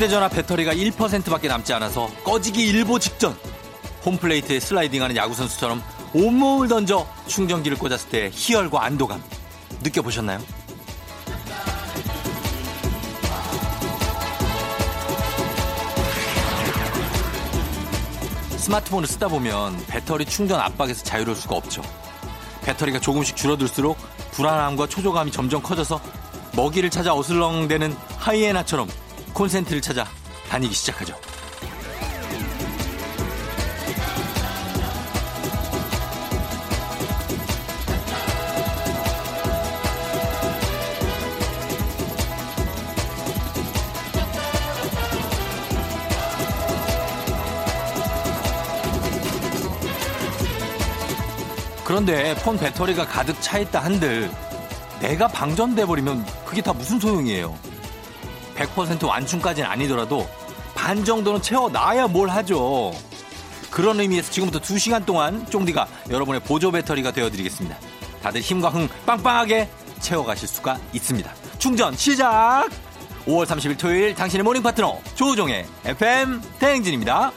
휴대전화 배터리가 1%밖에 남지 않아서 꺼지기 일보 직전. 홈플레이트에 슬라이딩하는 야구선수처럼 온몸을 던져 충전기를 꽂았을 때 희열과 안도감 느껴보셨나요? 스마트폰을 쓰다 보면 배터리 충전 압박에서 자유로울 수가 없죠. 배터리가 조금씩 줄어들수록 불안함과 초조감이 점점 커져서 먹이를 찾아 어슬렁대는 하이에나처럼 콘센트를 찾아 다니기 시작하죠. 그런데 폰 배터리가 가득 차 있다 한들 내가 방전돼 버리면 그게 다 무슨 소용이에요. 100% 완충까지는 아니더라도 반 정도는 채워놔야 뭘 하죠. 그런 의미에서 지금부터 2시간 동안 쫑디가 여러분의 보조 배터리가 되어드리겠습니다. 다들 힘과 흥 빵빵하게 채워가실 수가 있습니다. 충전 시작! 5월 30일 토요일 당신의 모닝 파트너 조우종의 FM 대행진입니다.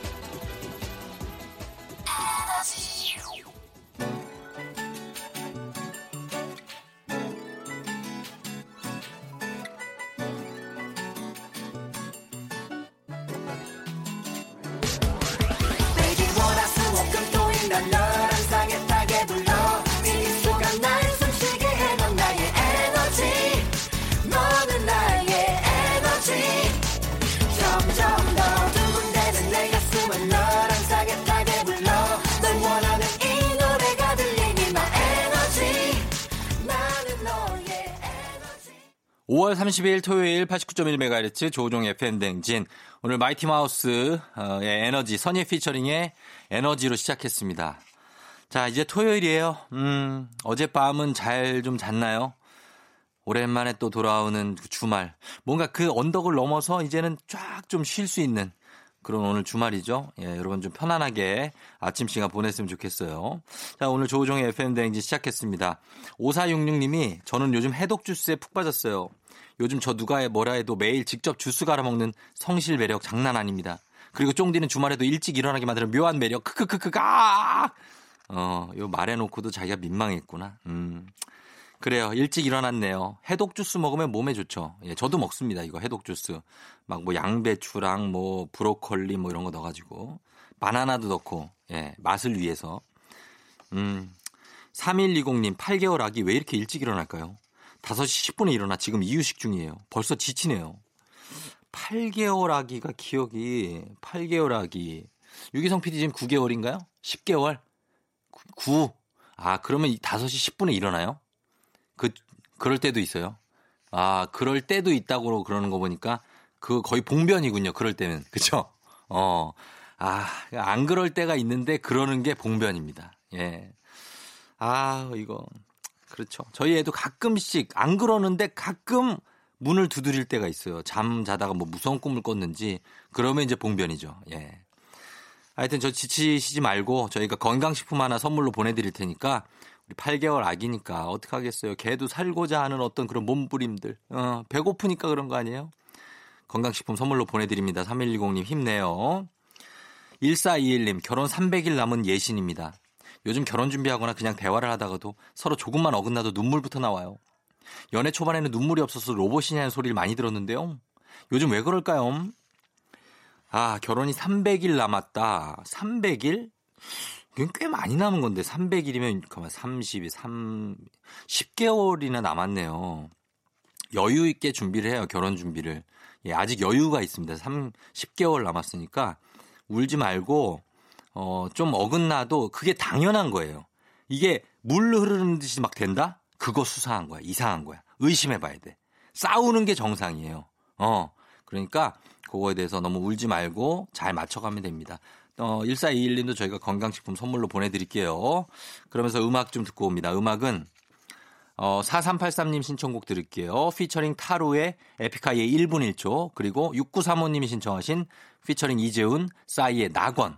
5월 30일 토요일 89.1MHz 조우종 FM 댕진. 오늘 마이티 마우스의 에너지, 선예 피처링의 에너지로 시작했습니다. 자, 이제 토요일이에요. 음, 어젯밤은 잘 좀 잤나요? 오랜만에 또 돌아오는 그 주말. 뭔가 그 언덕을 넘어서 이제는 쫙 좀 쉴 수 있는 그런 오늘 주말이죠. 예, 여러분 좀 편안하게 아침 시간 보냈으면 좋겠어요. 자, 오늘 조우종의 FM대행지 시작했습니다. 5466님이 저는 요즘 해독 주스에 푹 빠졌어요. 요즘 저 누가 뭐라 해도 매일 직접 주스 갈아 먹는 성실 매력 장난 아닙니다. 그리고 쫑디는 주말에도 일찍 일어나게 만드는 묘한 매력. 크크크크크 아! 어, 요 말해놓고도 자기가 민망했구나. 음. 그래요. 일찍 일어났네요. 해독 주스 먹으면 몸에 좋죠. 예, 저도 먹습니다. 이거 해독 주스. 막 뭐 양배추랑 뭐 브로콜리 뭐 이런 거 넣어가지고. 바나나도 넣고, 예, 맛을 위해서. 음. 3120님, 8개월 아기 왜 이렇게 일찍 일어날까요? 5시 10분에 일어나 지금 이유식 중이에요. 벌써 지치네요. 8개월 아기가 기억이, 8개월 아기. 유기성 PD 지금 9개월인가요? 10개월? 9. 아, 그러면 5시 10분에 일어나요? 그, 그럴 때도 있어요. 아, 그럴 때도 있다고 그러는 거 보니까 그 거의 봉변이군요. 그럴 때는. 그쵸? 어. 아, 안 그럴 때가 있는데 그러는 게 봉변입니다. 예. 아, 이거. 그렇죠. 저희 애도 가끔씩 안 그러는데 가끔 문을 두드릴 때가 있어요. 잠 자다가 뭐 무서운 꿈을 꿨는지 그러면 이제 봉변이죠. 예. 하여튼 저 지치시지 말고 저희가 건강식품 하나 선물로 보내드릴 테니까 우리 8개월 아기니까 어떡 하겠어요. 걔도 살고자 하는 어떤 그런 몸부림들. 어, 배고프니까 그런 거 아니에요? 건강식품 선물로 보내드립니다. 3120님 힘내요. 1421님 결혼 300일 남은 예신입니다. 요즘 결혼 준비하거나 그냥 대화를 하다가도 서로 조금만 어긋나도 눈물부터 나와요. 연애 초반에는 눈물이 없어서 로봇이냐는 소리를 많이 들었는데요. 요즘 왜 그럴까요? 아, 결혼이 300일 남았다. 300일? 이건 꽤 많이 남은 건데 300일이면 그만 30이 3 10개월이나 남았네요. 여유 있게 준비를 해요. 결혼 준비를. 예, 아직 여유가 있습니다. 3 10개월 남았으니까 울지 말고 어, 좀 어긋나도 그게 당연한 거예요. 이게 물 흐르는 듯이 막 된다? 그거 수상한 거야. 이상한 거야. 의심해 봐야 돼. 싸우는 게 정상이에요. 어. 그러니까 그거에 대해서 너무 울지 말고 잘 맞춰가면 됩니다. 어, 1421님도 저희가 건강식품 선물로 보내드릴게요. 그러면서 음악 좀 듣고 옵니다. 음악은 어, 4383님 신청곡 들을게요. 피처링 타로의 에픽하이의 1분 1초 그리고 6935님이 신청하신 피처링 이재훈 싸이의 낙원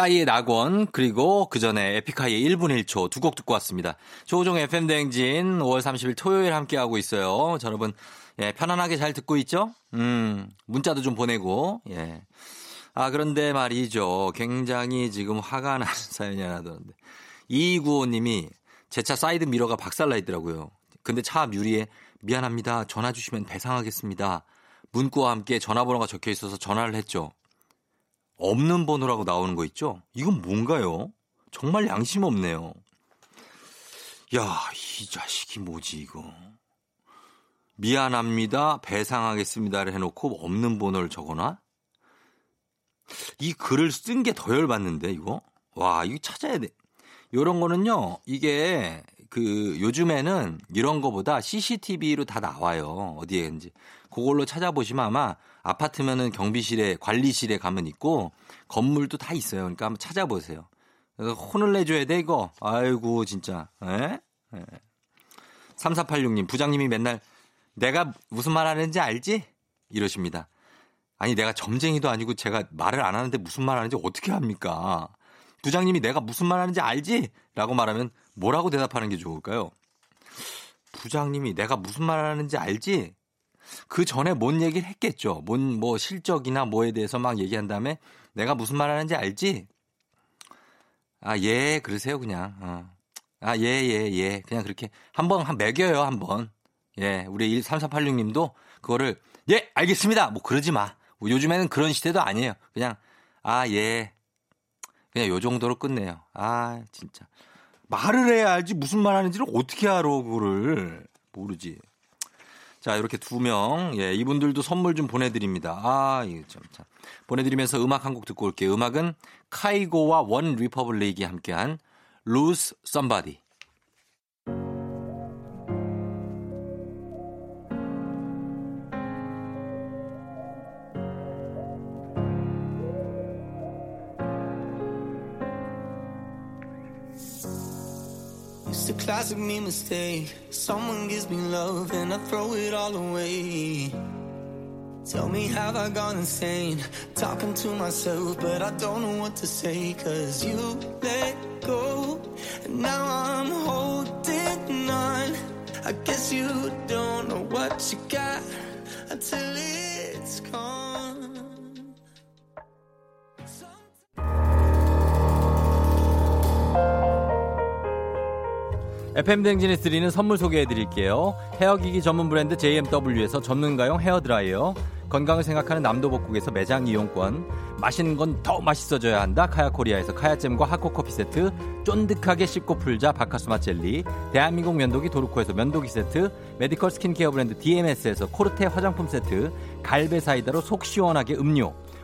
싸이의 낙원 그리고 그 전에 에픽하이의 1분 1초 두 곡 듣고 왔습니다. 조우종 FM 대행진 5월 30일 토요일 함께하고 있어요. 자, 여러분 예, 편안하게 잘 듣고 있죠? 음, 문자도 좀 보내고 예. 아 그런데 말이죠. 굉장히 지금 화가 나는 사연이 하나 들었는데 이구호님이 제 차 사이드 미러가 박살나 있더라고요. 근데 차 유리에 미안합니다. 전화 주시면 배상하겠습니다. 문구와 함께 전화번호가 적혀 있어서 전화를 했죠. 없는 번호라고 나오는 거 있죠? 이건 뭔가요? 정말 양심 없네요. 야, 이 자식이 뭐지, 이거. 미안합니다. 배상하겠습니다를 해놓고 없는 번호를 적어놔? 이 글을 쓴 게 더 열받는데, 이거? 와, 이거 찾아야 돼. 요런 거는요, 이게 그 요즘에는 이런 거보다 CCTV로 다 나와요. 어디에인지. 그걸로 찾아보시면 아마 아파트면은 경비실에 관리실에 가면 있고 건물도 다 있어요. 그러니까 한번 찾아보세요. 혼을 내줘야 돼 이거. 아이고 진짜. 에? 에. 3486님 부장님이 맨날 내가 무슨 말 하는지 알지? 이러십니다. 아니 내가 점쟁이도 아니고 제가 말을 안 하는데 무슨 말 하는지 어떻게 합니까? 부장님이 내가 무슨 말 하는지 알지? 라고 말하면 뭐라고 대답하는 게 좋을까요? 부장님이 내가 무슨 말 하는지 알지? 그 전에 뭔 얘기를 했겠죠. 뭔 뭐 실적이나 뭐에 대해서 막 얘기한 다음에 내가 무슨 말 하는지 알지? 아, 예, 그러세요, 그냥. 어. 아, 예, 예, 예. 그냥 그렇게 한번 한 매겨요, 한번. 예, 우리 3486 님도 그거를 예, 알겠습니다. 뭐 그러지 마. 뭐 요즘에는 그런 시대도 아니에요. 그냥 아, 예. 그냥 요 정도로 끝내요. 아, 진짜. 말을 해야 알지 무슨 말 하는지를 어떻게 알아, 그거를. 모르지. 자, 이렇게 두 명, 예, 이분들도 선물 좀 보내드립니다. 아, 이거 참, 참. 보내드리면서 음악 한 곡 듣고 올게요. 음악은 Kygo와 OneRepublic이 함께한 Lose Somebody. Classic me mistake. Someone gives me love and I throw it all away. Tell me, have I gone insane? Talking to myself, but I don't know what to say. Cause you let go, and now I'm holding on. I guess you don't know what you got until it's gone. FM 댕진에 드리는 선물 소개해 드릴게요. 헤어기기 전문 브랜드 JMW에서 전문가용 헤어드라이어, 건강을 생각하는 남도복국에서 매장 이용권, 맛있는 건 더 맛있어져야 한다. 카야코리아에서 카야잼과 하코커피 세트, 쫀득하게 씹고 풀자 박카스맛 젤리, 대한민국 면도기 도르코에서 면도기 세트, 메디컬 스킨케어 브랜드 DMS에서 코르테 화장품 세트, 갈배 사이다로 속 시원하게 음료,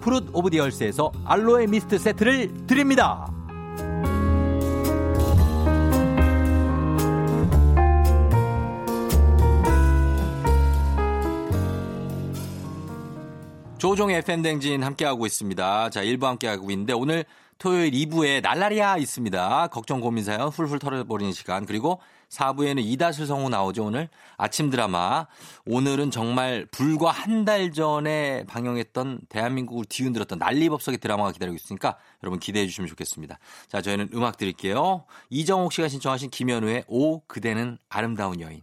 Fruit of the Earth에서 알로에 미스트 세트를 드립니다. 조종의 FM댕진 함께하고 있습니다. 자, 1부 함께하고 있는데 오늘 토요일 2부에 날라리야 있습니다. 걱정 고민 사연 훌훌 털어버리는 시간. 그리고 4부에는 이다슬 성우 나오죠, 오늘. 아침 드라마. 오늘은 정말 불과 한 달 전에 방영했던 대한민국을 뒤흔들었던 난리법석의 드라마가 기다리고 있으니까 여러분 기대해 주시면 좋겠습니다. 자, 저희는 음악 드릴게요. 이정옥 씨가 신청하신 김현우의 오, 그대는 아름다운 여인.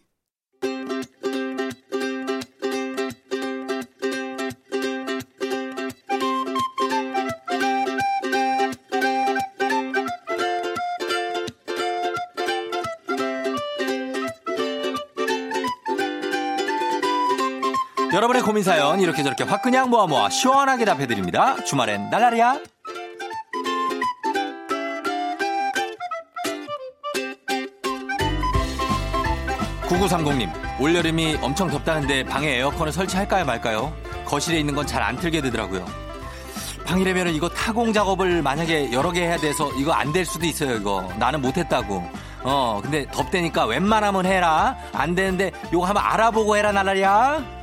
여러분의 고민 사연 이렇게 저렇게 확 그냥 모아 모아 시원하게 답해드립니다. 주말엔 날라리야. 9930님, 올여름이 엄청 덥다는데 방에 에어컨을 설치할까요 말까요? 거실에 있는 건 잘 안 틀게 되더라고요. 방이라면 이거 타공 작업을 만약에 여러 개 해야 돼서 이거 안 될 수도 있어요, 이거. 나는 못했다고. 어, 근데 덥대니까 웬만하면 해라. 안 되는데 요거 한번 알아보고 해라, 날라리야.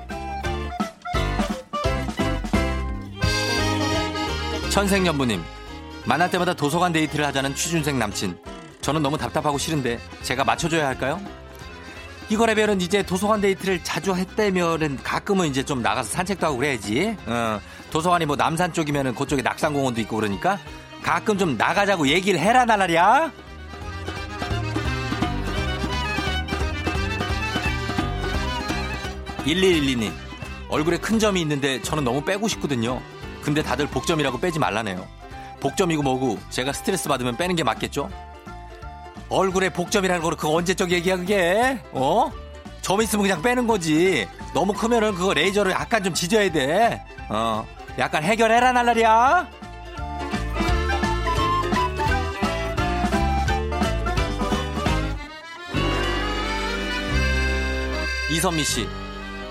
천생연부님, 만날 때마다 도서관 데이트를 하자는 취준생 남친. 저는 너무 답답하고 싫은데 제가 맞춰줘야 할까요? 이거라면은 이제 도서관 데이트를 자주 했다면은 가끔은 이제 좀 나가서 산책도 하고 그래야지. 어, 도서관이 뭐 남산 쪽이면은 그쪽에 낙산공원도 있고 그러니까 가끔 좀 나가자고 얘기를 해라 나라랴. 1112님 얼굴에 큰 점이 있는데 저는 너무 빼고 싶거든요. 근데 다들 복점이라고 빼지 말라네요. 복점이고 뭐고 제가 스트레스 받으면 빼는 게 맞겠죠? 얼굴에 복점이라는 거를 그거 언제적 얘기야 그게? 어? 점 있으면 그냥 빼는 거지. 너무 크면은 그거 레이저를 약간 좀 지져야 돼. 어. 약간 해결해라 날라리야. 이선미 씨.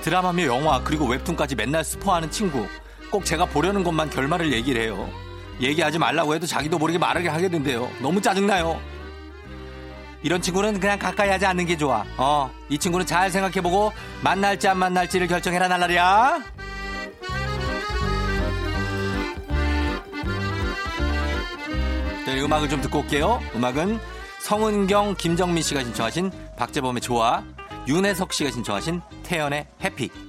드라마며 영화 그리고 웹툰까지 맨날 스포하는 친구. 꼭 제가 보려는 것만 결말을 얘기를 해요. 얘기하지 말라고 해도 자기도 모르게 말하게 하게 된대요. 너무 짜증나요. 이런 친구는 그냥 가까이 하지 않는 게 좋아. 어, 이 친구는 잘 생각해보고 만날지 안 만날지를 결정해라 날라리야. 네, 음악을 좀 듣고 올게요. 음악은 성은경, 김정민 씨가 신청하신 박재범의 좋아, 윤혜석 씨가 신청하신 태연의 해피.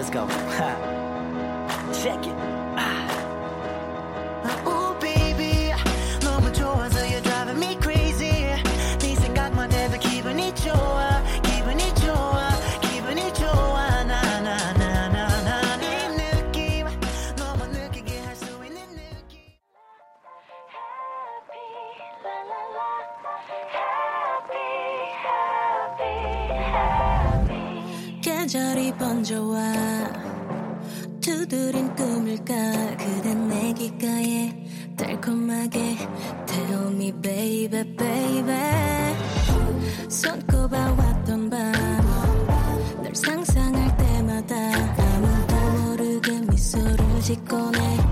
let's go. Check it. 어디가에 달콤하게 Tell me baby baby. 손꼽아 왔던 밤널 상상할 때마다 아무도 모르게 미소를 짓곤 해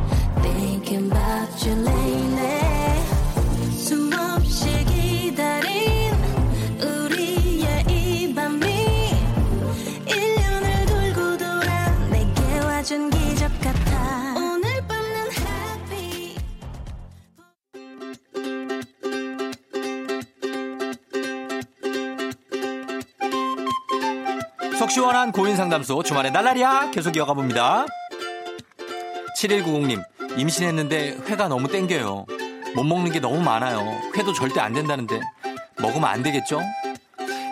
속 시원한 고인 상담소 주말에 날라리야 계속 이어가 봅니다. 7190님 임신했는데 회가 너무 땡겨요. 못 먹는 게 너무 많아요. 회도 절대 안 된다는데 먹으면 안 되겠죠?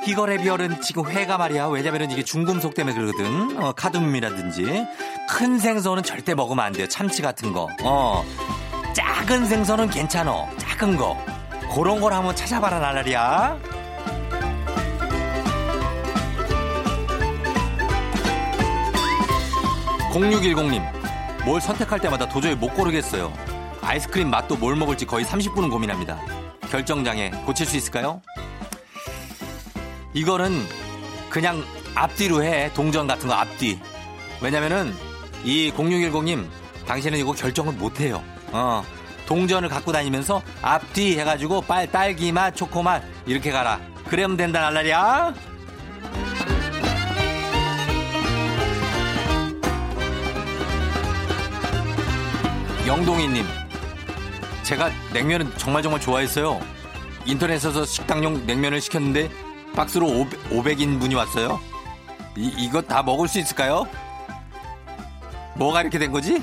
이거래 비얼은 지금 회가 말이야. 왜냐면은 이게 중금속 때문에 그러거든. 어, 카드뮴이라든지 큰 생선은 절대 먹으면 안 돼요. 참치 같은 거. 어. 작은 생선은 괜찮어. 작은 거. 그런 걸 한번 찾아봐라 날라리야. 0610님, 뭘 선택할 때마다 도저히 못 고르겠어요. 아이스크림 맛도 뭘 먹을지 거의 30분은 고민합니다. 결정장애 고칠 수 있을까요? 이거는 그냥 앞뒤로 해. 동전 같은 거 앞뒤. 왜냐면은 이 0610님, 당신은 이거 결정을 못 해요. 어. 동전을 갖고 다니면서 앞뒤 해가지고 빨 딸기 맛, 초코 맛 이렇게 가라. 그러면 된다 날라리야. 영동이님, 제가 냉면은 정말 정말 좋아했어요. 인터넷에서 식당용 냉면을 시켰는데 박스로 500, 인 분이 왔어요. 이, 이거 다 먹을 수 있을까요? 뭐가 이렇게 된 거지?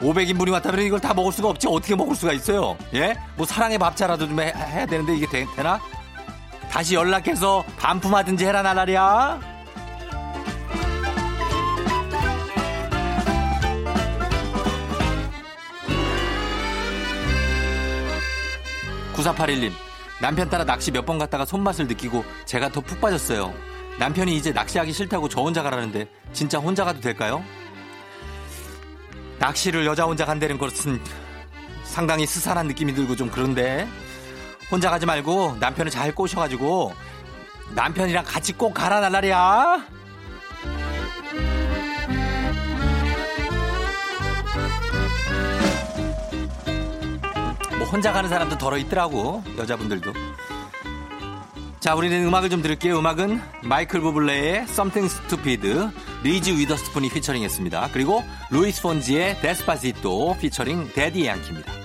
500인분이 왔다면 이걸 다 먹을 수가 없지. 어떻게 먹을 수가 있어요? 예? 뭐 사랑의 밥차라도 좀 해, 야 되는데 이게 되, 나 다시 연락해서 반품하든지 해라 나라리야. 9481님, 남편 따라 낚시 몇 번 갔다가 손맛을 느끼고 제가 더 푹 빠졌어요. 남편이 이제 낚시하기 싫다고 저 혼자 가라는데 진짜 혼자 가도 될까요? 낚시를 여자 혼자 간다는 것은 상당히 스산한 느낌이 들고 좀 그런데 혼자 가지 말고 남편을 잘 꼬셔가지고 남편이랑 같이 꼭 가라 날라리야. 혼자 가는 사람도 더러 있더라고 여자분들도. 자, 우리는 음악을 좀 들을게요. 음악은 마이클 부블레의 Something Stupid, 리즈 위더스푼이 피처링했습니다. 그리고 루이스 폰지의 Despacito 피처링 대디 양키입니다.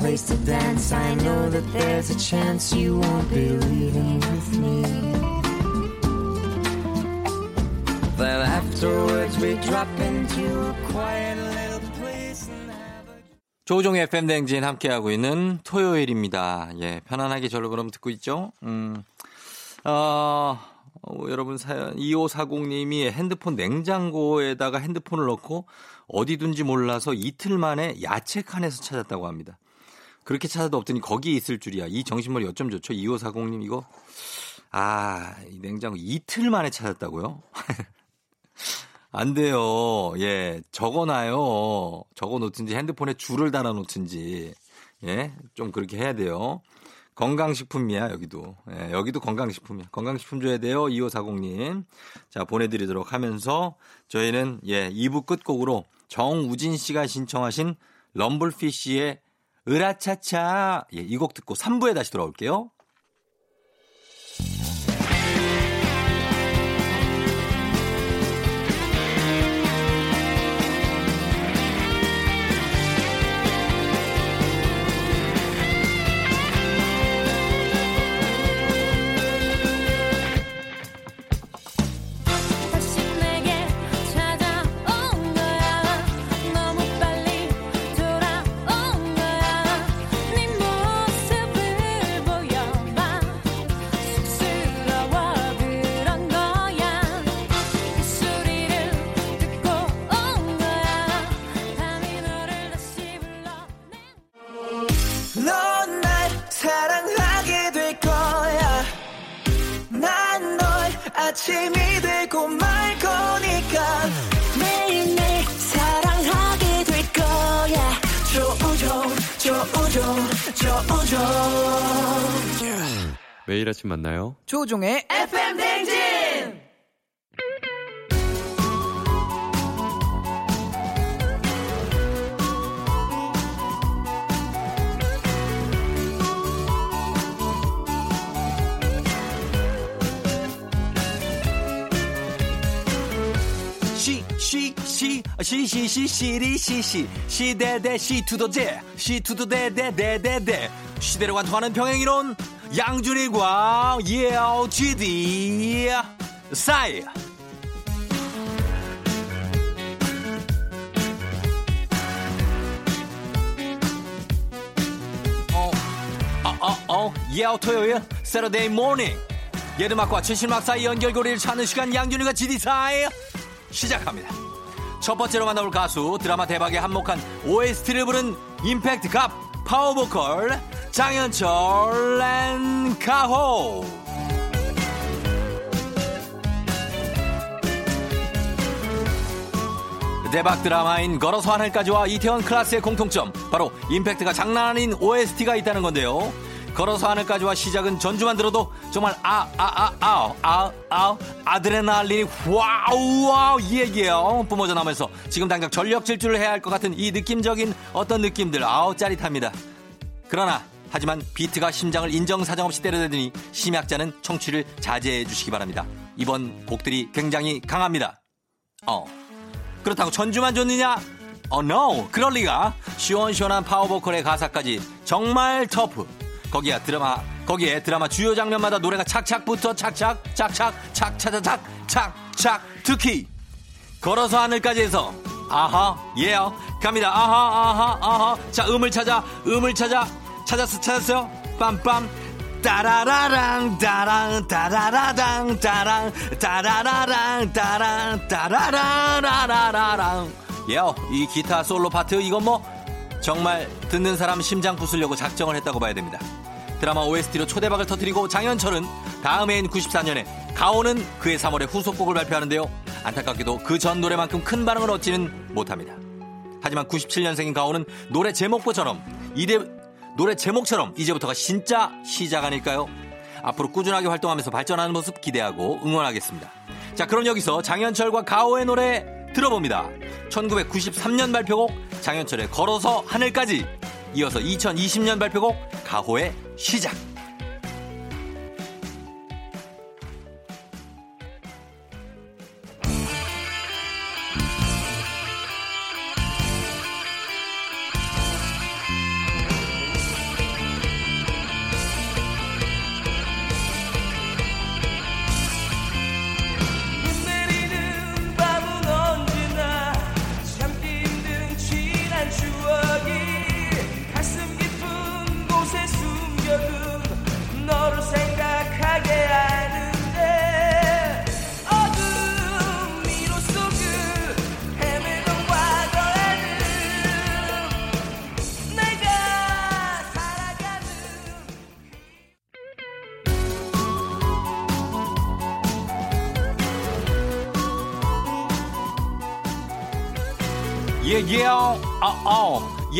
Place to dance. I know that there's a chance you won't be leaving with me. Then afterwards we drop into a quiet little place. 조종의 FM 댕진 함께하고 있는 토요일입니다. 예, 편안하게 저를 그럼 듣고 있죠? 음, 어, 어, 여러분 사연 2540님이 핸드폰 냉장고에다가 핸드폰을 넣고 어디 둔지 몰라서 이틀 만에 야채 칸에서 찾았다고 합니다. 그렇게 찾아도 없더니 거기에 있을 줄이야. 이 정신머리 어쩜 좋죠? 2540님 이거 아, 이 냉장고 이틀 만에 찾았다고요? 안 돼요. 예, 적어놔요. 적어놓든지 핸드폰에 줄을 달아놓든지. 예, 좀 그렇게 해야 돼요. 건강식품이야, 여기도. 예, 여기도 건강식품이야. 건강식품 줘야 돼요. 2540님. 자, 보내드리도록 하면서 저희는 예, 2부 끝곡으로 정우진 씨가 신청하신 럼블피쉬의 으라차차. 예, 이 곡 듣고 3부에 다시 돌아올게요. 매일 아침 만나요. 조종의 FM 댕진. 시시시시 시리 시시 시대대 시투도제 시투도대대대대대 시대를 관통하는 평행이론 양준일과 yeah GD 사이. 어, 어, 어, 어, yeah 토요일 Saturday morning 옛 음악과 최신 음악 사이 연결고리를 찾는 시간 양준일과 GD 사이. 시작합니다. 첫 번째로 만나볼 가수 드라마 대박에 한몫한 OST를 부른 임팩트 갑 파워보컬 장현철 랜카호 대박 드라마인 걸어서 하늘까지와 이태원 클라스의 공통점 바로 임팩트가 장난 아닌 OST가 있다는 건데요. 걸어서 하늘까지와 시작은 전주만 들어도 정말 아 아 아 아 아 아드레날린이 와우 와우 얘기예요. 뿜어져 나면서 지금 당장 전력 질주를 해야 할 것 같은 이 느낌적인 어떤 느낌들 아우 짜릿합니다. 그러나 하지만 비트가 심장을 인정사정 없이 때려대더니 심약자는 청취를 자제해 주시기 바랍니다. 이번 곡들이 굉장히 강합니다. 어. 그렇다고 전주만 줬느냐? 어, no. 그럴 리가. 시원시원한 파워보컬의 가사까지 정말 터프. 거기에 드라마, 거기에 드라마 주요 장면마다 노래가 착착부터 착착, 착착, 착착착착, 착착. 특히, 걸어서 하늘까지 해서, 아하, 예요. 갑니다. 아하, 아하, 아하. 자, 음을 찾아, 음을 찾아. 찾았어, 찾았어요? 빰빰. 따라라랑 따랑 따라라랑 따랑 따라라랑 따랑 따라라라라랑. 예요 이 기타 솔로 파트 이건 뭐? 정말 듣는 사람 심장 부수려고 작정을 했다고 봐야 됩니다. 드라마 OST로 초대박을 터뜨리고 장현철은 다음 해인 94년에 가오는 그의 3월에 후속곡을 발표하는데요. 안타깝게도 그 전 노래만큼 큰 반응을 얻지는 못합니다. 하지만 97년생인 가오는 노래 제목부처럼 이대 노래 제목처럼 이제부터가 진짜 시작 아닐까요? 앞으로 꾸준하게 활동하면서 발전하는 모습 기대하고 응원하겠습니다. 자, 그럼 여기서 장현철과 가오의 노래 들어봅니다. 1993년 발표곡 장현철의 걸어서 하늘까지 이어서 2020년 발표곡 가호의 시작.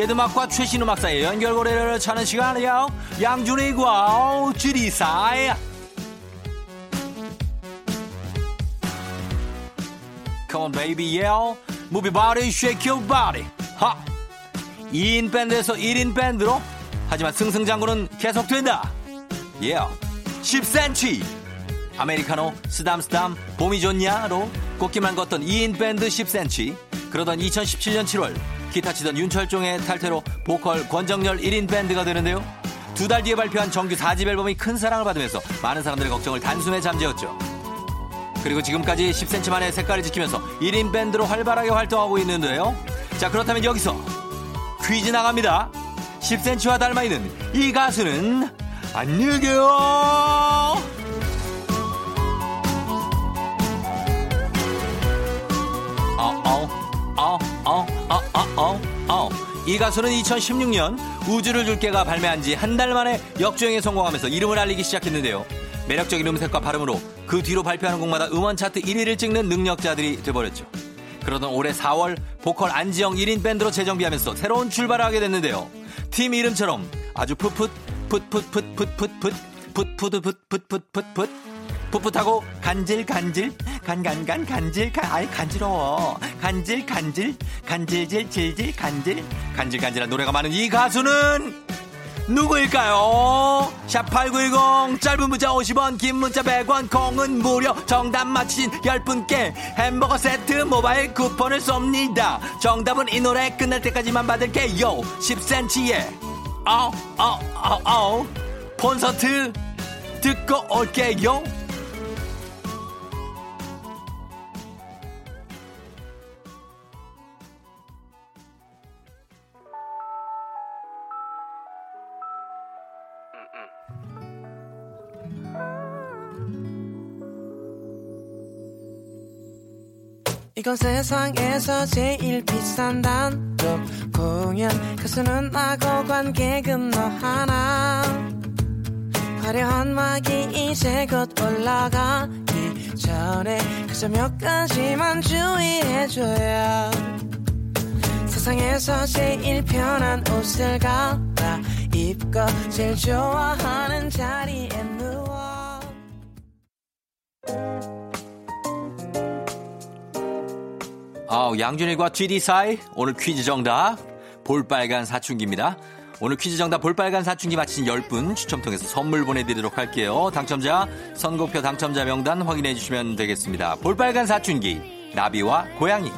예드막과 최신 음악 사이의 연결고리를 찾는 시간이요 양준이과 지리사이 Come on baby yeah. Move 하! 2인 밴드에서 1인 밴드로 하지만 승승장구는 계속된다. Yeah. 10cm 아메리카노 쓰담쓰담 봄이 좋냐로 꽃기만 걷던 2인 밴드 10cm 그러던 2017년 7월 기타 치던 윤철종의 탈퇴로 보컬 권정열 1인 밴드가 되는데요. 두 달 뒤에 발표한 정규 4집 앨범이 큰 사랑을 받으면서 많은 사람들의 걱정을 단숨에 잠재웠죠. 그리고 지금까지 10cm 만의 색깔을 지키면서 1인 밴드로 활발하게 활동하고 있는데요. 자 그렇다면 여기서 퀴즈 나갑니다. 10cm와 닮아 있는 이 가수는 안녕하세요. 어, 어, 어, 어, 어, 어, 어, 어. 이 가수는 2016년 우주를 줄게가 발매한 지 한 달 만에 역주행에 성공하면서 이름을 알리기 시작했는데요. 매력적인 음색과 발음으로 그 뒤로 발표하는 곡마다 음원 차트 1위를 찍는 능력자들이 돼버렸죠. 그러던 올해 4월 보컬 안지영 1인 밴드로 재정비하면서 새로운 출발을 하게 됐는데요. 팀 이름처럼 아주 풋풋 풋풋풋풋풋풋 풋풋풋풋풋풋풋 풋 풋하고 간질 간질 간간간 간질 간 아이 간지러워. 간질 간질 간질질 질질 간질. 간질간질한 노래가 많은 이 가수는 누구일까요? 샵8910 짧은 문자 50원 긴 문자 100원 콩은 무료. 정답 맞히신 10분께 햄버거 세트 모바일 쿠폰을 쏩니다. 정답은 이 노래 끝날 때까지만 받을게요. 10cm의 어어어어 콘서트 듣고 올게요 이건 세상에서 제일 비싼 단독 공연 가수는 나고 관객은 너 하나. 화려한 막이 이제 곧 올라가기 전에 그저 몇 가지만 주의해줘요 세상에서 제일 편한 옷을 갈아 입고 제일 좋아하는 자리에 아, 양준일과 GD 사이 오늘 퀴즈 정답 볼빨간 사춘기입니다. 오늘 퀴즈 정답 볼빨간 사춘기 맞힌 10분 추첨 통해서 선물 보내드리도록 할게요. 당첨자 선곡표 당첨자 명단 확인해 주시면 되겠습니다. 볼빨간 사춘기 나비와 고양이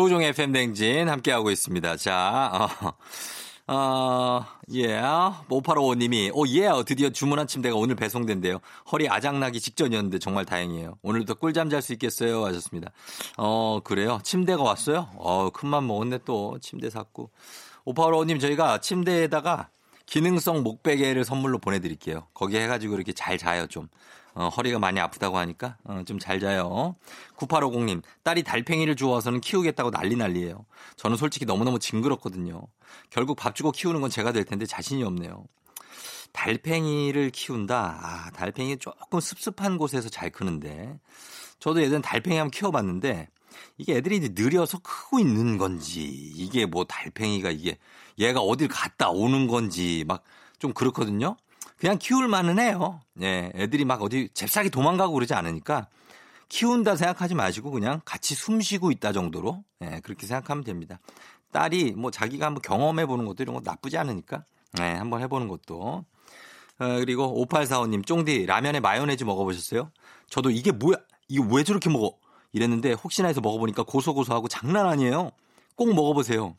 조우종의 FM 댕진 함께하고 있습니다. 자, 어, 어, 예. 5855님이, 오, 예. 드디어 주문한 침대가 오늘 배송된대요. 허리 아작나기 직전이었는데 정말 다행이에요. 오늘도 꿀잠 잘 수 있겠어요. 하셨습니다. 어, 그래요. 침대가 왔어요? 어, 큰맘 먹었네 또. 침대 샀고. 5855님, 저희가 침대에다가 기능성 목베개를 선물로 보내드릴게요. 거기에 해가지고 이렇게 잘 자요, 좀. 어, 허리가 많이 아프다고 하니까 어, 좀 잘 자요. 9850님, 딸이 달팽이를 주워서는 키우겠다고 난리 난리예요. 저는 솔직히 너무너무 징그럽거든요. 결국 밥 주고 키우는 건 제가 될 텐데 자신이 없네요. 달팽이를 키운다. 아, 달팽이 조금 습습한 곳에서 잘 크는데. 저도 예전에 달팽이 한번 키워봤는데 이게 애들이 느려서 크고 있는 건지 이게 뭐 달팽이가 이게 얘가 어딜 갔다 오는 건지 막 좀 그렇거든요. 그냥 키울 만은 해요. 예, 애들이 막 어디 잽싸게 도망가고 그러지 않으니까 키운다 생각하지 마시고 그냥 같이 숨 쉬고 있다 정도로 예, 그렇게 생각하면 됩니다. 딸이 뭐 자기가 한번 경험해 보는 것도 이런 거 나쁘지 않으니까 예, 한번 해보는 것도 어, 그리고 5845님 쫑디 라면에 마요네즈 먹어보셨어요? 저도 이게 뭐야 이거 왜 저렇게 먹어 이랬는데 혹시나 해서 먹어보니까 고소고소하고 장난 아니에요. 꼭 먹어보세요.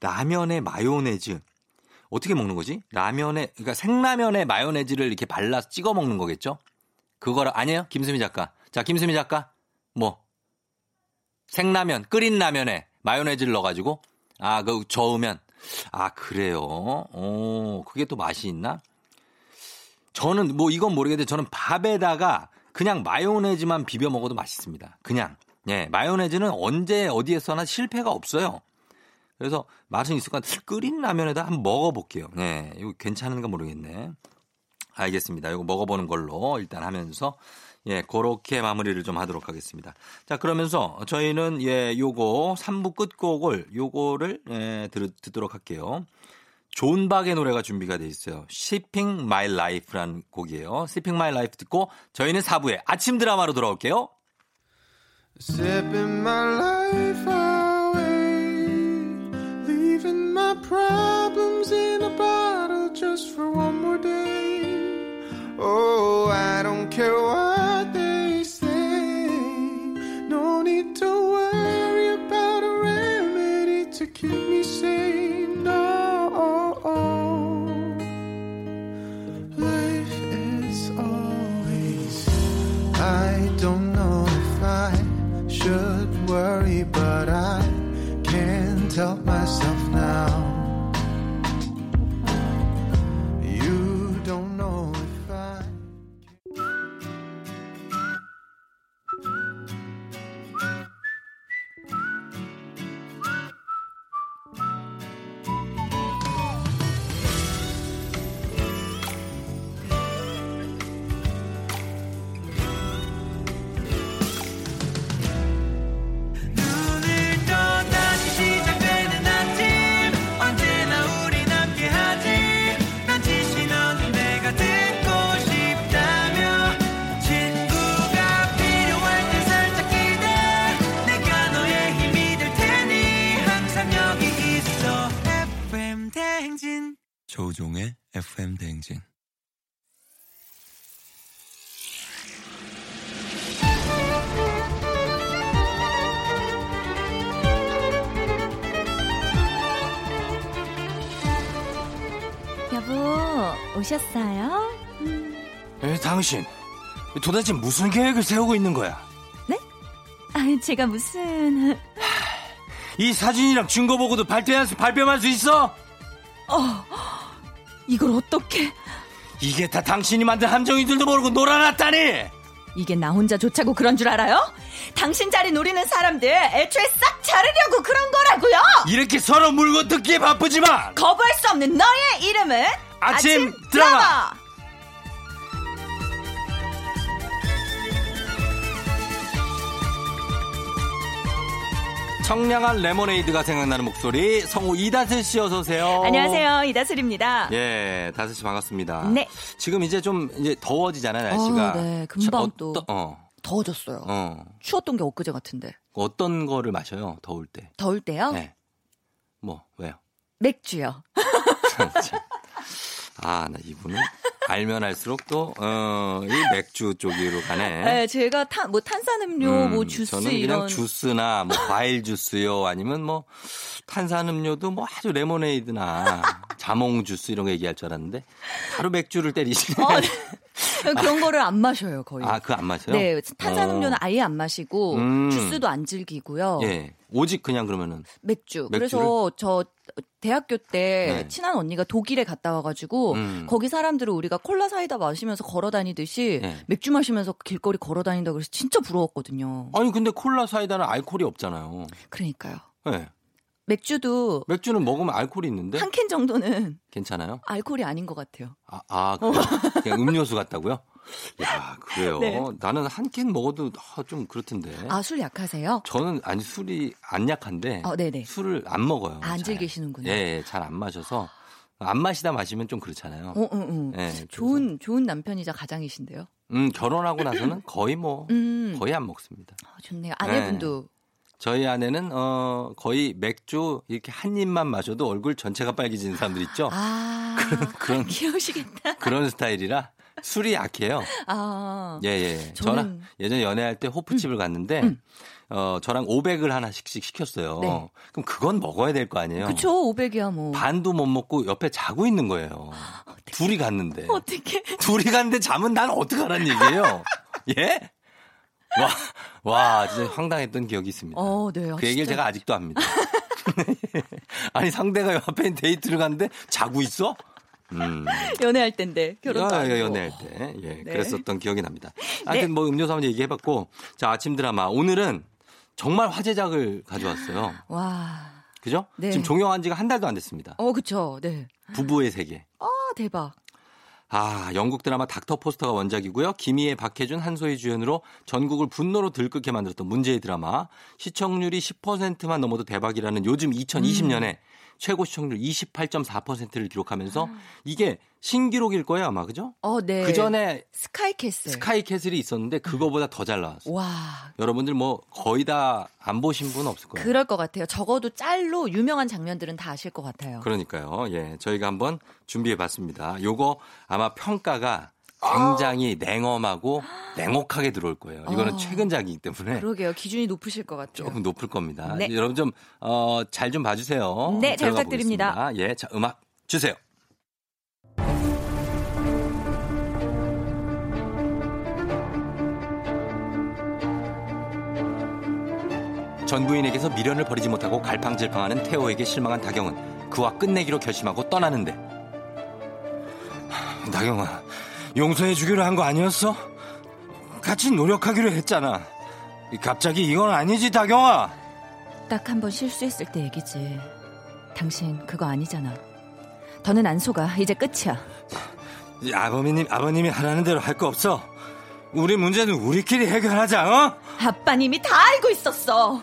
라면에 마요네즈 어떻게 먹는 거지? 라면에 그러니까 생라면에 마요네즈를 이렇게 발라서 찍어 먹는 거겠죠? 그거를 아니에요? 김수미 작가. 자, 김수미 작가. 뭐 생라면 끓인 라면에 마요네즈를 넣어 가지고 아, 그 저으면 아, 그래요. 어, 그게 또 맛이 있나? 저는 뭐 이건 모르겠는데 저는 밥에다가 그냥 마요네즈만 비벼 먹어도 맛있습니다. 그냥. 예, 마요네즈는 언제 어디에서나 실패가 없어요. 그래서 맛은 있을 것 같아요. 끓인 라면에다 한번 먹어볼게요. 네, 이거 괜찮은가 모르겠네. 알겠습니다. 이거 먹어보는 걸로 일단 하면서 예, 그렇게 마무리를 좀 하도록 하겠습니다. 자, 그러면서 저희는 예, 요거 3부 끝곡을 요거를 예, 들, 듣도록 할게요. 존 박의 노래가 준비가 돼 있어요. Sipping My Life라는 곡이에요. Sipping My Life 듣고 저희는 4부에 아침 드라마로 돌아올게요. Sipping my life problems in a bottle just for one more day. Oh, I don't care what they say, no need to worry about a remedy to keep me sane. 오셨어요? 에, 당신 도대체 무슨 계획을 세우고 있는 거야? 아, 제가 무슨 이 사진이랑 증거 보고도 발표할 수, 발뺌할 수 있어? 이걸 어떻게 이게 다 당신이 만든 함정이들도 모르고 놀아놨다니! 이게 나 혼자 좋자고 그런 줄 알아요? 당신 자리 노리는 사람들 애초에 싹 자르려고 그런 거라고요. 이렇게 서로 물고 뜯기에 바쁘지만 거부할 수 없는 너의 이름은 아침 드라마. 청량한 레모네이드가 생각나는 목소리 성우 이다슬 씨 어서 오세요. 안녕하세요 이다슬입니다. 예, 다슬 씨 반갑습니다. 네. 지금 이제 좀 이제 더워지잖아요 날씨가. 어, 네, 금방 저, 또. 어, 더워졌어요. 어. 추웠던 게 엊그제 같은데. 어떤 거를 마셔요? 더울 때. 더울 때요? 네. 뭐 왜요? 맥주요. 아, 나 이분은 알면 알수록 또, 어, 이 맥주 쪽으로 가네. 네, 제가 탄, 뭐 탄산음료, 음, 뭐 주스 저는 그냥 이런. 주스나 뭐 과일 주스요 아니면 뭐 탄산음료도 뭐 아주 레모네이드나 자몽 주스 이런 거 얘기할 줄 알았는데 바로 맥주를 때리시네. 어, 네. 그런 거를 안 마셔요 거의. 아, 그거 안 마셔요? 네, 탄산음료는 어. 아예 안 마시고 음. 주스도 안 즐기고요. 예. 오직 그냥 그러면은 맥주. 맥주를? 그래서 저 대학교 때 네. 친한 언니가 독일에 갔다 와가지고 음. 거기 사람들은 우리가 콜라 사이다 마시면서 걸어 다니듯이 네. 맥주 마시면서 길거리 걸어 다닌다 그래서 진짜 부러웠거든요. 아니 근데 콜라 사이다는 알코올이 없잖아요. 그러니까요. 예. 맥주도 맥주는 먹으면 알코올이 있는데 한 캔 정도는 괜찮아요? 알코올이 아닌 것 같아요. 아, 아? 그냥 음료수 같다고요? 야, 그래요. 네. 나는 한 캔 먹어도 아, 좀 그렇던데. 아 술 약하세요? 저는 아니 술이 안 약한데 어, 네네. 술을 안 먹어요. 안 잘. 즐기시는군요. 예, 예, 잘 안 마셔서 안 마시다 마시면 좀 그렇잖아요. 어, 어, 어. 예, 그래서, 좋은 좋은 남편이자 가장이신데요. 음, 결혼하고 나서는 거의 뭐 음, 거의 안 먹습니다. 아, 좋네요. 아내분도 저희 아내는 어 거의 맥주 이렇게 한 입만 마셔도 얼굴 전체가 빨개지는 사람들 있죠. 아 그런- 귀여우시겠다. 그런 스타일이라 술이 약해요. 아 예, 예. 저는- 음. 저랑 예전에 연애할 때 호프집을 갔는데 어 저랑 500을 하나씩 시켰어요. 네. 그럼 그건 먹어야 될 거 아니에요. 그쵸 500이야 뭐. 반도 못 먹고 옆에 자고 있는 거예요. 둘이 갔는데. 어떻게? 둘이 갔는데 잠은 난 어떡하란 얘기예요. 예? 와, 와, 진짜 황당했던 기억이 있습니다. 어, 네. 아, 그 얘기를 진짜. 제가 아직도 합니다. 아니, 상대가 옆에 데이트를 갔는데 자고 있어? 음. 연애할 때인데 결혼도 하고. 연애할 때. 예, 네. 그랬었던 기억이 납니다. 하여튼 뭐 음료수 한번 얘기해 봤고. 자, 아침 드라마. 오늘은 정말 화제작을 가져왔어요. 와. 그죠? 네. 지금 종영한 지가 한 달도 안 됐습니다. 어 그쵸. 네. 부부의 세계. 아 대박. 아, 영국 드라마 닥터 포스터가 원작이고요. 김희애, 박해준, 한소희 주연으로 전국을 분노로 들끓게 만들었던 문제의 드라마. 시청률이 10%만 넘어도 대박이라는 요즘 2020년에 최고 시청률 28.4%를 기록하면서 이게 신기록일 거예요, 아마. 그죠? 어 네. 그 전에 스카이캐슬. 스카이캐슬이 있었는데 그거보다 더 잘 나왔어요. 와. 여러분들 뭐 거의 다 안 보신 분 없을 거예요. 그럴 것 같아요. 적어도 짤로 유명한 장면들은 다 아실 것 같아요. 그러니까요. 예. 저희가 한번 준비해 봤습니다. 요거 아마 평가가 굉장히 냉엄하고 냉혹하게 들어올 거예요. 이거는 어. 최근작이기 때문에 그러게요. 기준이 높으실 것 같죠. 조금 높을 겁니다. 네. 여러분 좀, 어, 잘 좀 봐주세요. 네, 잘 부탁드립니다. 보겠습니다. 예. 자, 음악 주세요. 전 부인에게서 미련을 버리지 못하고 갈팡질팡하는 태호에게 실망한 다경은 그와 끝내기로 결심하고 떠나는데 다경아 용서해 주기로 한 거 아니었어? 같이 노력하기로 했잖아 갑자기 이건 아니지 다경아 딱 한 번 실수했을 때 얘기지. 당신 그거 아니잖아. 더는 안 속아. 이제 끝이야. 아버님, 아버님이 하라는 대로 할 거 없어 우리 문제는 우리끼리 해결하자 어? 아빠님이 다 알고 있었어.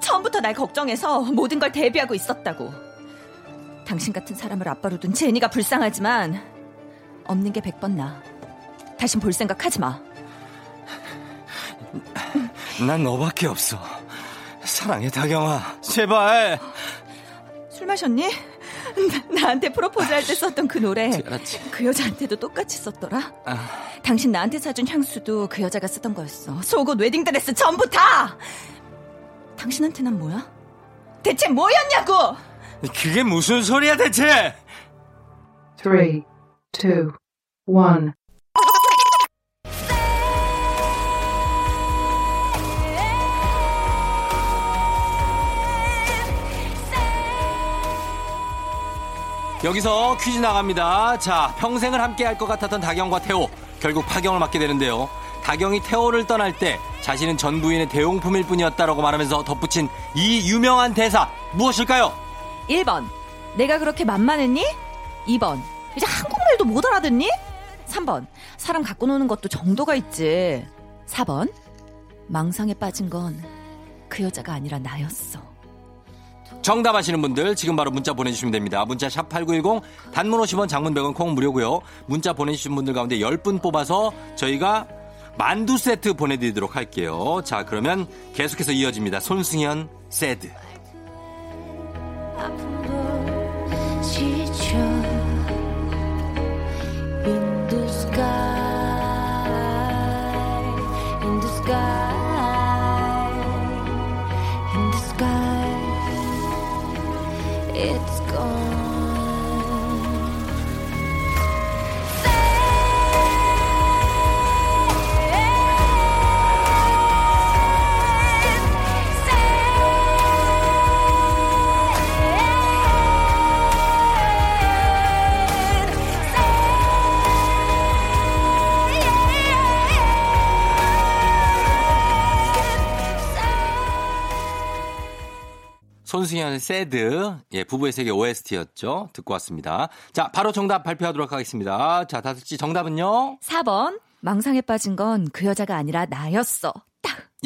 처음부터 날 걱정해서 모든 걸 대비하고 있었다고. 당신 같은 사람을 아빠로 둔 제니가 불쌍하지만 없는 게 백 번 나. 다신 볼 생각 하지 마. 난 너밖에 없어 사랑해 다경아 제발 술 마셨니? 나- 나한테 프로포즈 할 때 썼던 그 노래. 알았지 그 여자한테도 똑같이 썼더라? 아. 당신 나한테 사준 향수도 그 여자가 쓰던 거였어. 속옷, 웨딩드레스 전부 다! 당신한테 난 뭐야? 대체 뭐였냐고! 그게 무슨 소리야 대체 three, two, one. 여기서 퀴즈 나갑니다. 자, 평생을 함께 할 것 같았던 다경과 태호. 결국 파경을 맞게 되는데요. 다경이 태호를 떠날 때 자신은 전 부인의 대용품일 뿐이었다라고 말하면서 덧붙인 이 유명한 대사 무엇일까요? 1번. 내가 그렇게 만만했니? 2번. 이제 한국말도 못 알아듣니? 3번. 사람 갖고 노는 것도 정도가 있지. 4번. 망상에 빠진 건 그 여자가 아니라 나였어. 정답 아시는 분들 지금 바로 문자 보내주시면 됩니다. 문자 샵 8910 단문 50원 장문 100원 콩 무료고요. 문자 보내주신 분들 가운데 10분 뽑아서 저희가 만두 세트 보내드리도록 할게요. 자 그러면 계속해서 이어집니다. 손승현 세드. Sky 손승현의 세드, 예, 부부의 세계 OST였죠. 듣고 왔습니다. 자, 바로 정답 발표하도록 하겠습니다. 자, 다섯 씨 정답은요? 4번. 망상에 빠진 건 그 여자가 아니라 나였어.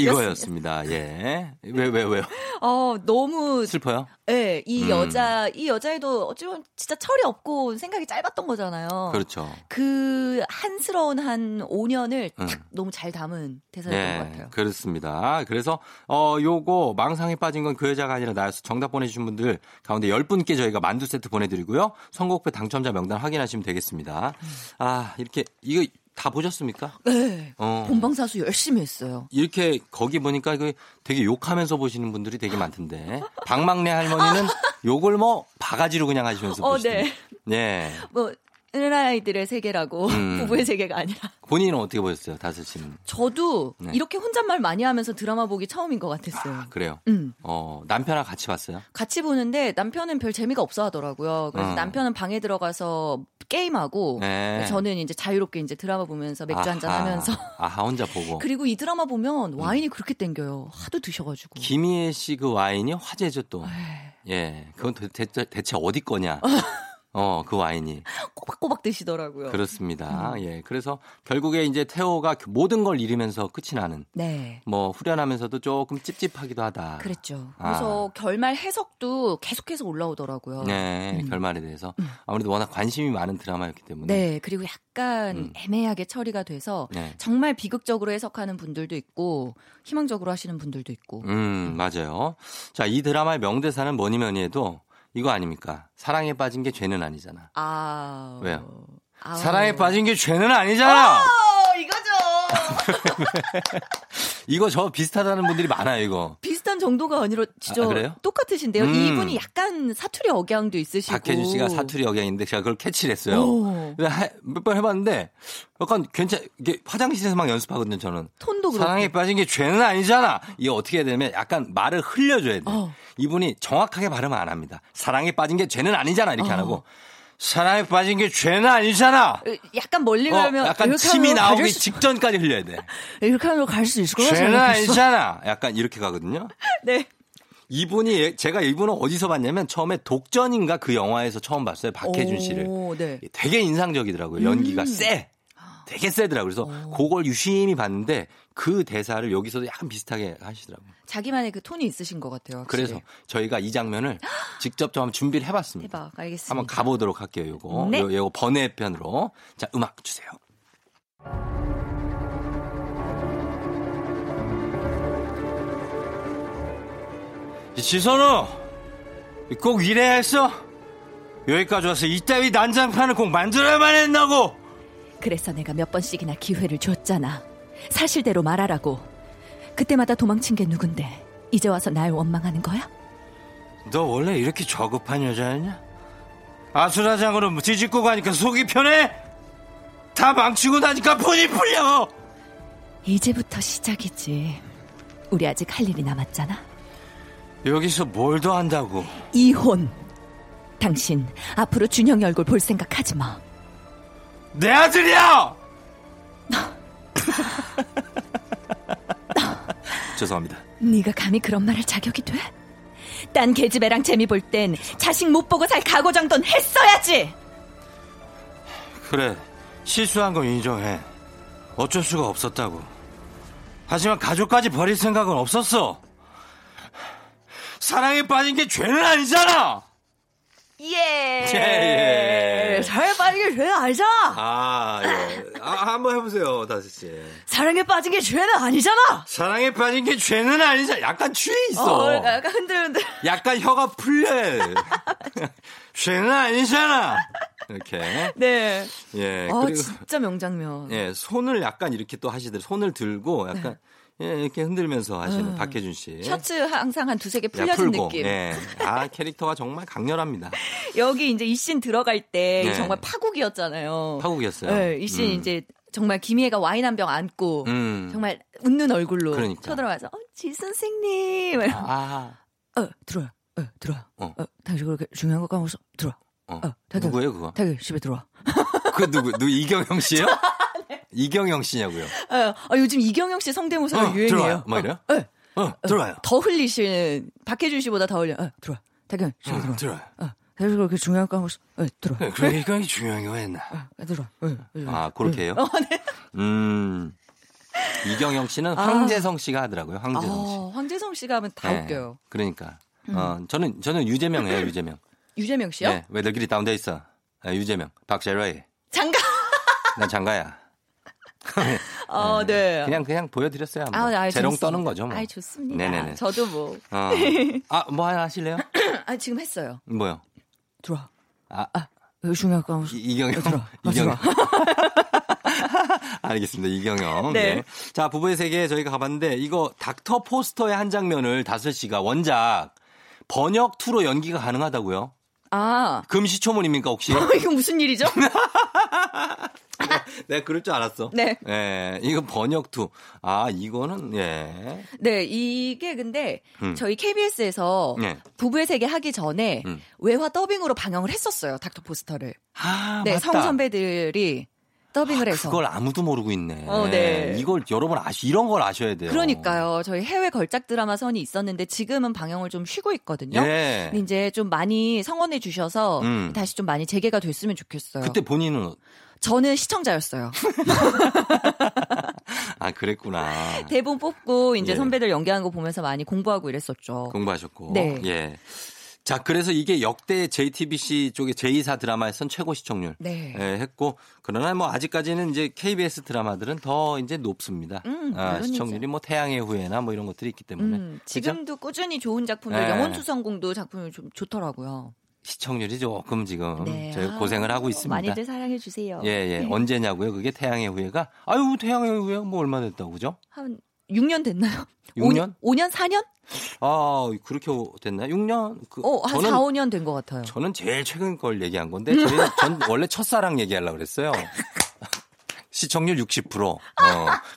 딱. 이거였습니다. 예. 왜, 왜, 왜요? 어, 너무 슬퍼요? 예, 이 음. 여자, 이 여자애도 어찌 보면 진짜 철이 없고 생각이 짧았던 거잖아요. 그렇죠. 그 한스러운 한 5년을 딱 음. 너무 잘 담은 대사였던 것 네, 같아요. 그렇습니다. 그래서 어 요거 망상에 빠진 건 그 여자가 아니라 나였어. 정답 보내주신 분들 가운데 10분께 저희가 만두 세트 보내드리고요. 선곡표 당첨자 명단 확인하시면 되겠습니다. 아 이렇게 이거 다 보셨습니까? 네. 어. 본방사수 열심히 했어요. 이렇게 거기 보니까 그 되게 욕하면서 보시는 분들이 되게 많던데 박막내 할머니는 욕을 뭐 바가지로 그냥 하시면서 어, 보시던데. 네. 네. 뭐, 아이들의 세계라고 음. 부부의 세계가 아니라. 본인은 어떻게 보셨어요? 다섯 씨는. 저도 네. 이렇게 혼잣말 많이 하면서 드라마 보기 처음인 것 같았어요. 그래요. 음. 어 남편하고 같이 봤어요? 같이 보는데 남편은 별 재미가 없어 하더라고요. 그래서 어. 남편은 방에 들어가서 게임하고 네. 저는 이제 자유롭게 이제 드라마 보면서 맥주 한잔. 하면서 아하 혼자 보고. 그리고 이 드라마 보면 와인이 그렇게 땡겨요. 하도 드셔가지고. 김희애 씨 그 와인이 화제죠 또. 네. 예, 그건 도- 대체, 대체 어디 거냐? 어, 그 와인이. 꼬박꼬박 드시더라고요. 그렇습니다. 음. 예, 그래서 결국에 이제 태호가 그 모든 걸 잃으면서 끝이 나는. 네. 뭐 후련하면서도 조금 찝찝하기도 하다. 그랬죠. 아. 그래서 결말 해석도 계속해서 올라오더라고요. 네, 음. 결말에 대해서 아무래도 워낙 관심이 많은 드라마였기 때문에. 네, 그리고 약간 음. 애매하게 처리가 돼서 네. 정말 비극적으로 해석하는 분들도 있고 희망적으로 하시는 분들도 있고. 음, 맞아요. 자, 이 드라마의 명대사는 뭐니 뭐니 해도 이거 아닙니까? 사랑에 빠진 게 죄는 아니잖아. 아. 왜요? 아우. 사랑에 빠진 게 죄는 아니잖아. 어, 이거죠. 이거 저 비슷하다는 분들이 많아요, 이거. 비슷한 정도가 아니라 진짜 아, 그래요? 똑같으신데요. 음. 이분이 약간 사투리 억양도 있으시고. 박혜준 씨가 사투리 억양인데 제가 그걸 캐치를 했어요. 오. 몇번 해봤는데 약간 괜찮 이게 화장실에서 막 연습하거든요. 저는 톤도 그렇고. 사랑에 빠진 게 죄는 아니잖아. 이게 어떻게 해야 되냐면 약간 말을 흘려줘야 돼. 어. 이분이 정확하게 발음 안 합니다. 사랑에 빠진 게 죄는 아니잖아 이렇게 안 어. 하고 사랑에 빠진 게 죄는 아니잖아. 약간 멀리 어, 가면 약간 이렇게 침이 나오기 수- 직전까지 흘려야 돼. 이렇게 하면 갈 수 있을 거라 죄는 생각했어. 아니잖아. 약간 이렇게 가거든요. 네. 이분이 예- 제가 이분을 어디서 봤냐면 처음에 독전인가 그 영화에서 처음 봤어요. 박혜준 씨를. 오, 네. 되게 인상적이더라고요. 연기가 음. 쎄. 되게 세더라고요. 그래서 그걸 유심히 봤는데 그 대사를 여기서도 약간 비슷하게 하시더라고요. 자기만의 그 톤이 있으신 것 같아요. 확실히. 그래서 저희가 이 장면을 직접 좀 한번 준비를 해봤습니다. 해봐, 알겠습니다. 한번 가보도록 할게요. 요거. 네. 요, 요거 번외편으로. 자, 음악 주세요. 지선우! 꼭 이래야 했어? 여기까지 와서 이따위 난장판을 꼭 만들어야만 했나고! 그래서 내가 몇 번씩이나 기회를 줬잖아. 사실대로 말하라고. 그때마다 도망친 게 누군데? 이제 와서 날 원망하는 거야? 너 원래 이렇게 저급한 여자였냐? 아수라장으로 뒤집고 가니까 속이 편해? 다 망치고 나니까 폰이 풀려. 이제부터 시작이지. 우리 아직 할 일이 남았잖아. 여기서 뭘 더 한다고? 이혼. 당신 앞으로 준영이 얼굴 볼 생각 하지 마. 내 아들이야! 죄송합니다. 네가 감히 그런 말할 자격이 돼? 딴 계집애랑 재미 볼 땐 자식 못 보고 살 각오 정도는 했어야지. 그래, 실수한 건 인정해. 어쩔 수가 없었다고. 하지만 가족까지 버릴 생각은 없었어. 사랑에 빠진 게 죄는 아니잖아! 예. 예, 예. 사랑에 빠진 게 죄는 아니잖아. 아, 예. 아, 한번 해보세요, 다섯 씨. 사랑에 빠진 게 죄는 아니잖아. 사랑에 빠진 게 죄는 아니잖아. 약간 취해 있어. 어, 약간 흔들흔들. 약간 혀가 풀려. 죄는 아니잖아. 이렇게. 네. 예. 아, 그리고 진짜 명장면. 예, 손을 약간 이렇게 또 하시더라고요. 손을 들고 약간 예, 이렇게 흔들면서 하시는 박혜준 씨. 네. 셔츠 항상 한 두세 개 야, 풀려진 풀고. 느낌. 예. 아, 캐릭터가 정말 강렬합니다. 여기 이제 이 씬 들어갈 때 네. 정말 파국이었잖아요. 파국이었어요. 네, 이씬 음. 이제 정말 김희애가 와인 한 병 안고 음. 정말 웃는 얼굴로 그러니까. 쳐들어와서 어, 지 선생님. 아, 어, 들어와. 어, 들어와. 어. 어, 당신 그렇게 중요한 거 까먹었어. 들어와. 어. 어, 다들. 누구예요, 그거? 다들 집에 들어와. 그 누구, 누구 이경영 씨요? 이경영 씨냐고요? 어, 아, 요즘 이경영 씨 성대모사가 어, 유행이에요. 뭐 이래요? 어, 네. 어, 들어와요. 더 흘리시는 박혜준 씨보다 더 흘려. 어, 들어와. 집에 어, 들어와. 들어와요. 어, 다들 그렇게 중요한 거 까먹었어. 어, 들어와. 네, 이거 중요한 거 했나? 어, 들어와. 어, 어, 어. 아, 그렇게 해요? 네. 음. 이경영 씨는 황재성 씨가 하더라고요. 황재성 씨. 아, 황재성 씨가 하면 다 네, 웃겨요. 그러니까. 어, 저는, 저는 유재명이에요, 유재명. 유재명 씨요? 네, 왜 너끼리 다운돼 있어? 아, 유재명. 박재로이. 장가. 난 장가야. 어, 네. 그냥, 그냥 보여드렸어요. 한번. 아, 아이, 재롱. 떠는 거죠, 뭐. 아이, 좋습니다. 네네네. 저도 뭐. 어. 아, 뭐 하나 하실래요? 아, 지금 했어요. 뭐요? 들어와. 아, 거 이- 이경영. 들어와. 어, 이경영. 알겠습니다. 이경영. 네. 네. 자, 부부의 세계 저희가 가봤는데 이거 닥터 포스터의 한 장면을 다슬 씨가 원작 번역 투로 연기가 가능하다고요? 아. 금시초문입니까 혹시? 이거 무슨 일이죠? 네, 그럴 줄 알았어. 네. 예, 이거 번역 투. 아, 이거는 예. 네, 이게 근데 음. 저희 KBS에서 네. 부부의 세계 하기 전에 음. 외화 더빙으로 방영을 했었어요. 닥터 포스터를. 아, 네, 맞다. 성 선배들이 더빙을 해서. 그걸 아무도 모르고 있네. 어, 네. 이걸 여러분 아시 이런 걸 아셔야 돼요. 그러니까요. 저희 해외 걸작 드라마 선이 있었는데 지금은 방영을 좀 쉬고 있거든요. 예. 근데 이제 좀 많이 성원해 주셔서 음. 다시 좀 많이 재개가 됐으면 좋겠어요. 그때 본인은 저는 시청자였어요. 아 그랬구나. 대본 뽑고 이제 예. 선배들 연기하는 거 보면서 많이 공부하고 이랬었죠. 공부하셨고. 네. 예. 자, 그래서 이게 역대 JTBC 쪽의 제2사 드라마에선 최고 시청률 네. 예, 했고 그러나 뭐 아직까지는 이제 KBS 드라마들은 더 이제 높습니다. 음, 아. 시청률이 뭐 태양의 후예나 뭐 이런 것들이 있기 때문에 음? 지금도 꾸준히 좋은 작품들 네. 영혼 수성공도 작품이 좀 좋더라고요. 시청률이 조금 지금 네. 저희가 아, 고생을 하고 있습니다. 많이들 사랑해 주세요. 예, 예. 언제냐고요? 그게 태양의 후예가 아유, 태양의 후예가 뭐 얼마 됐다고 그죠? 한 6년 됐나요? 6년? 5, 년 4년? 아, 그렇게 됐나요? 6년? 그 어, 한 저는 4, 5년 된 것 같아요. 저는 제일 최근 걸 얘기한 건데 저희 전 원래 첫사랑 얘기하려고 그랬어요. 시청률 60%. 어,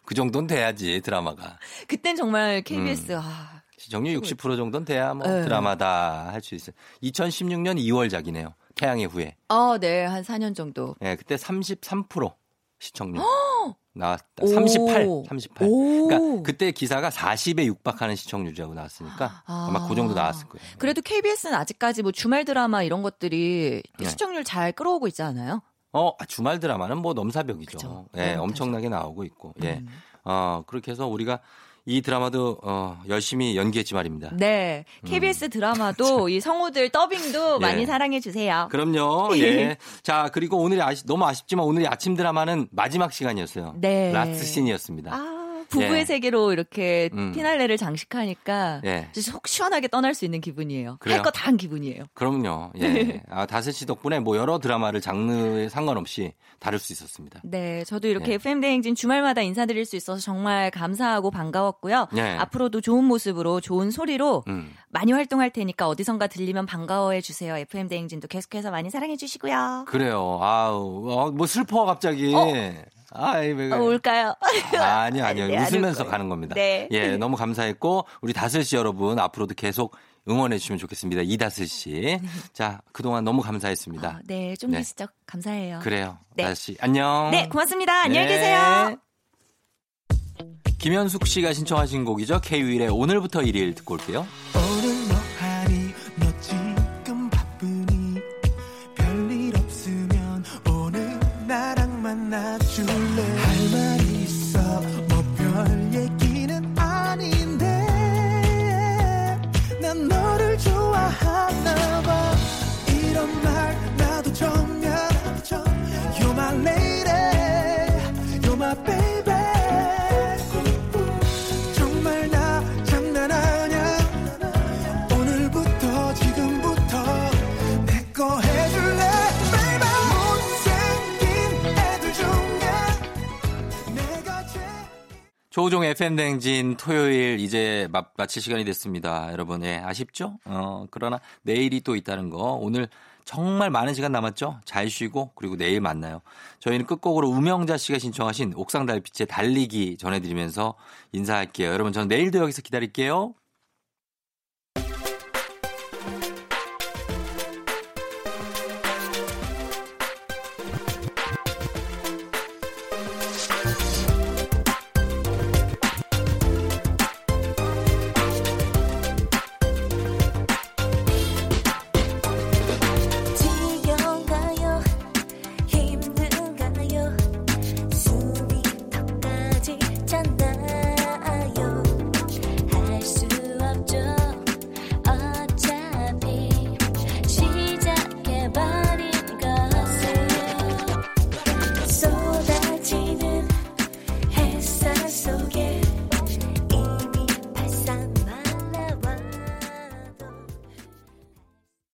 그 정도는 돼야지 드라마가. 그땐 정말 KBS 아, 시청률 60% 정도는 돼야 뭐 네. 드라마다 할 수 있어요. 2016년 2월작이네요. 태양의 후예. 어, 네, 한 4년 정도. 예, 그때 33% 시청률. 나왔다. 오. 38, 38. 오. 그러니까 그때 기사가 40에 육박하는 시청률이라고 나왔으니까 아. 아마 그 정도 나왔을 거예요. 그래도 KBS는 아직까지 뭐 주말 드라마 이런 것들이 네. 시청률 잘 끌어오고 있지 않아요? 어, 아, 주말 드라마는 뭐 넘사벽이죠. 예, 네, 엄청나게 나오고 있고. 예. 음. 어, 그렇게 해서 우리가 이 드라마도 어, 열심히 연기했지 말입니다. 네, KBS 드라마도 이 성우들 더빙도 음. 예. 많이 사랑해 주세요. 그럼요. 예. 자, 그리고 오늘이 아시, 너무 아쉽지만 오늘이 아침 드라마는 마지막 시간이었어요. 네. 라스트 씬이었습니다. 아, 부부의 예. 세계로 이렇게 음. 피날레를 장식하니까 예. 속 시원하게 떠날 수 있는 기분이에요. 할 거 다 한 기분이에요. 그럼요. 예. 아, 다슬 씨 덕분에 뭐 여러 드라마를 장르에 상관없이 다룰 수 있었습니다. 네, 저도 이렇게 예. FM 대행진 주말마다 인사드릴 수 있어서 정말 감사하고 반가웠고요. 예. 앞으로도 좋은 모습으로 좋은 소리로 음. 많이 활동할 테니까 어디선가 들리면 반가워해 주세요. FM 대행진도 계속해서 많이 사랑해 주시고요. 그래요. 아우, 어, 뭐 슬퍼 갑자기. 아이, 왜, 어, 올까요? 아니요, 아니요. 네, 안 웃으면서. 가는 겁니다. 네. 예, 너무 감사했고, 우리 다슬 씨 여러분, 앞으로도 계속 응원해 주시면 좋겠습니다. 이다슬 씨. 자, 그동안 너무 감사했습니다. 아, 네, 좀 네. 계시죠. 감사해요. 그래요. 네. 다슬 씨, 안녕. 네, 고맙습니다. 안녕히 네. 계세요. 김현숙 씨가 신청하신 곡이죠. K-윌의 오늘부터 일일 듣고 올게요. 오늘 만나줄래? 할 말 있어. 뭐 별 얘기는 아닌데. 난 너를 좋아하나 조우종 FM 댕진 토요일 이제 마, 마칠 시간이 됐습니다. 여러분, 예, 아쉽죠? 어, 그러나 내일이 또 있다는 거. 오늘 정말 많은 시간 남았죠? 잘 쉬고, 그리고 내일 만나요. 저희는 끝곡으로 우명자 씨가 신청하신 옥상 달빛의 달리기 전해드리면서 인사할게요. 여러분, 저는 내일도 여기서 기다릴게요.